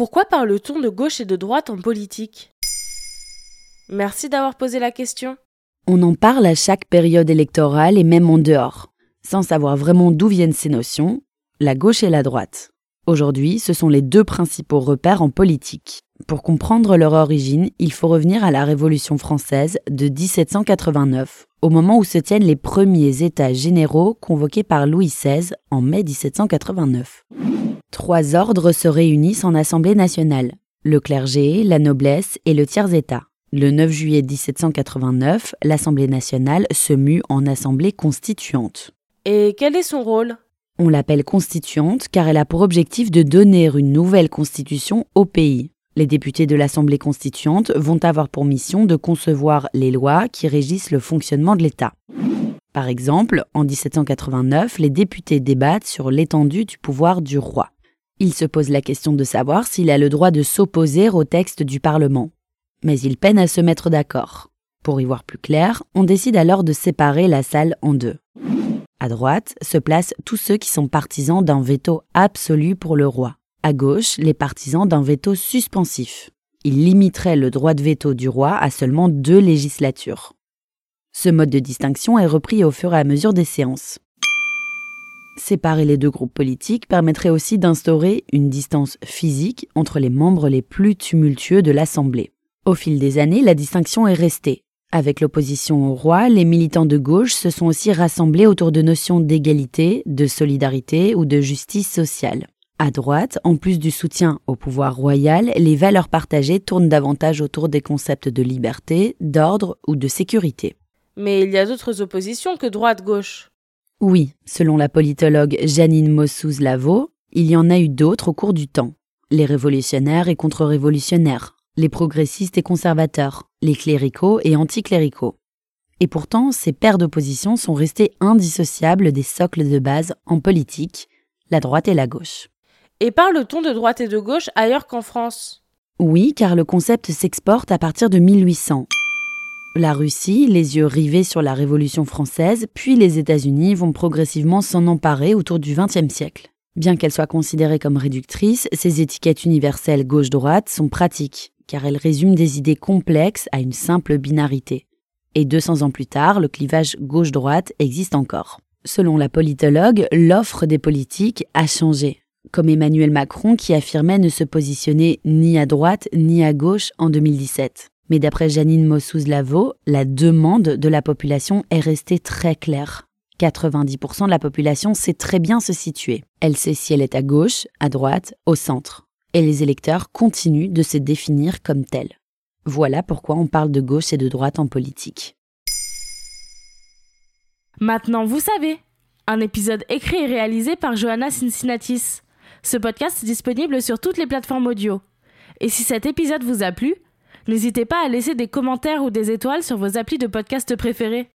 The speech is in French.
Pourquoi parle-t-on de gauche et de droite en politique? Merci d'avoir posé la question. On en parle à chaque période électorale et même en dehors, sans savoir vraiment d'où viennent ces notions, la gauche et la droite. Aujourd'hui, ce sont les deux principaux repères en politique. Pour comprendre leur origine, il faut revenir à la Révolution française de 1789, au moment où se tiennent les premiers États généraux convoqués par Louis XVI en mai 1789. Trois ordres se réunissent en Assemblée nationale, le clergé, la noblesse et le tiers-État. Le 9 juillet 1789, l'Assemblée nationale se mue en Assemblée constituante. Et quel est son rôle? On l'appelle constituante car elle a pour objectif de donner une nouvelle constitution au pays. Les députés de l'Assemblée constituante vont avoir pour mission de concevoir les lois qui régissent le fonctionnement de l'État. Par exemple, en 1789, les députés débattent sur l'étendue du pouvoir du roi. Ils se posent la question de savoir s'il a le droit de s'opposer au texte du Parlement mais ils peinent à se mettre d'accord. Pour y voir plus clair, on décide alors de séparer la salle en deux. À droite se placent tous ceux qui sont partisans d'un veto absolu pour le roi. À gauche, les partisans d'un veto suspensif. Ils limiteraient le droit de veto du roi à seulement deux législatures. Ce mode de distinction est repris au fur et à mesure des séances. Séparer les deux groupes politiques permettrait aussi d'instaurer une distance physique entre les membres les plus tumultueux de l'Assemblée. Au fil des années, la distinction est restée. Avec l'opposition au roi, les militants de gauche se sont aussi rassemblés autour de notions d'égalité, de solidarité ou de justice sociale. À droite, en plus du soutien au pouvoir royal, les valeurs partagées tournent davantage autour des concepts de liberté, d'ordre ou de sécurité. Mais il y a d'autres oppositions que droite-gauche. Oui, selon la politologue Janine Mossouz-Lavaux, il y en a eu d'autres au cours du temps. Les révolutionnaires et contre-révolutionnaires, les progressistes et conservateurs, les cléricaux et anticléricaux. Et pourtant, ces paires d'opposition sont restées indissociables des socles de base en politique, la droite et la gauche. Et parle-t-on de droite et de gauche ailleurs qu'en France? Oui, car le concept s'exporte à partir de 1800. La Russie, les yeux rivés sur la Révolution française, puis les États-Unis vont progressivement s'en emparer autour du XXe siècle. Bien qu'elles soient considérées comme réductrices, ces étiquettes universelles gauche-droite sont pratiques car elle résume des idées complexes à une simple binarité. Et 200 ans plus tard, le clivage gauche-droite existe encore. Selon la politologue, l'offre des politiques a changé, comme Emmanuel Macron qui affirmait ne se positionner ni à droite ni à gauche en 2017. Mais d'après Janine Mossouz-Lavaux, la demande de la population est restée très claire. 90% de la population sait très bien se situer. Elle sait si elle est à gauche, à droite, au centre et les électeurs continuent de se définir comme tels. Voilà pourquoi on parle de gauche et de droite en politique. Maintenant, vous savez. Un épisode écrit et réalisé par Johanna Cincinnatis. Ce podcast est disponible sur toutes les plateformes audio. Et si cet épisode vous a plu, n'hésitez pas à laisser des commentaires ou des étoiles sur vos applis de podcast préférés.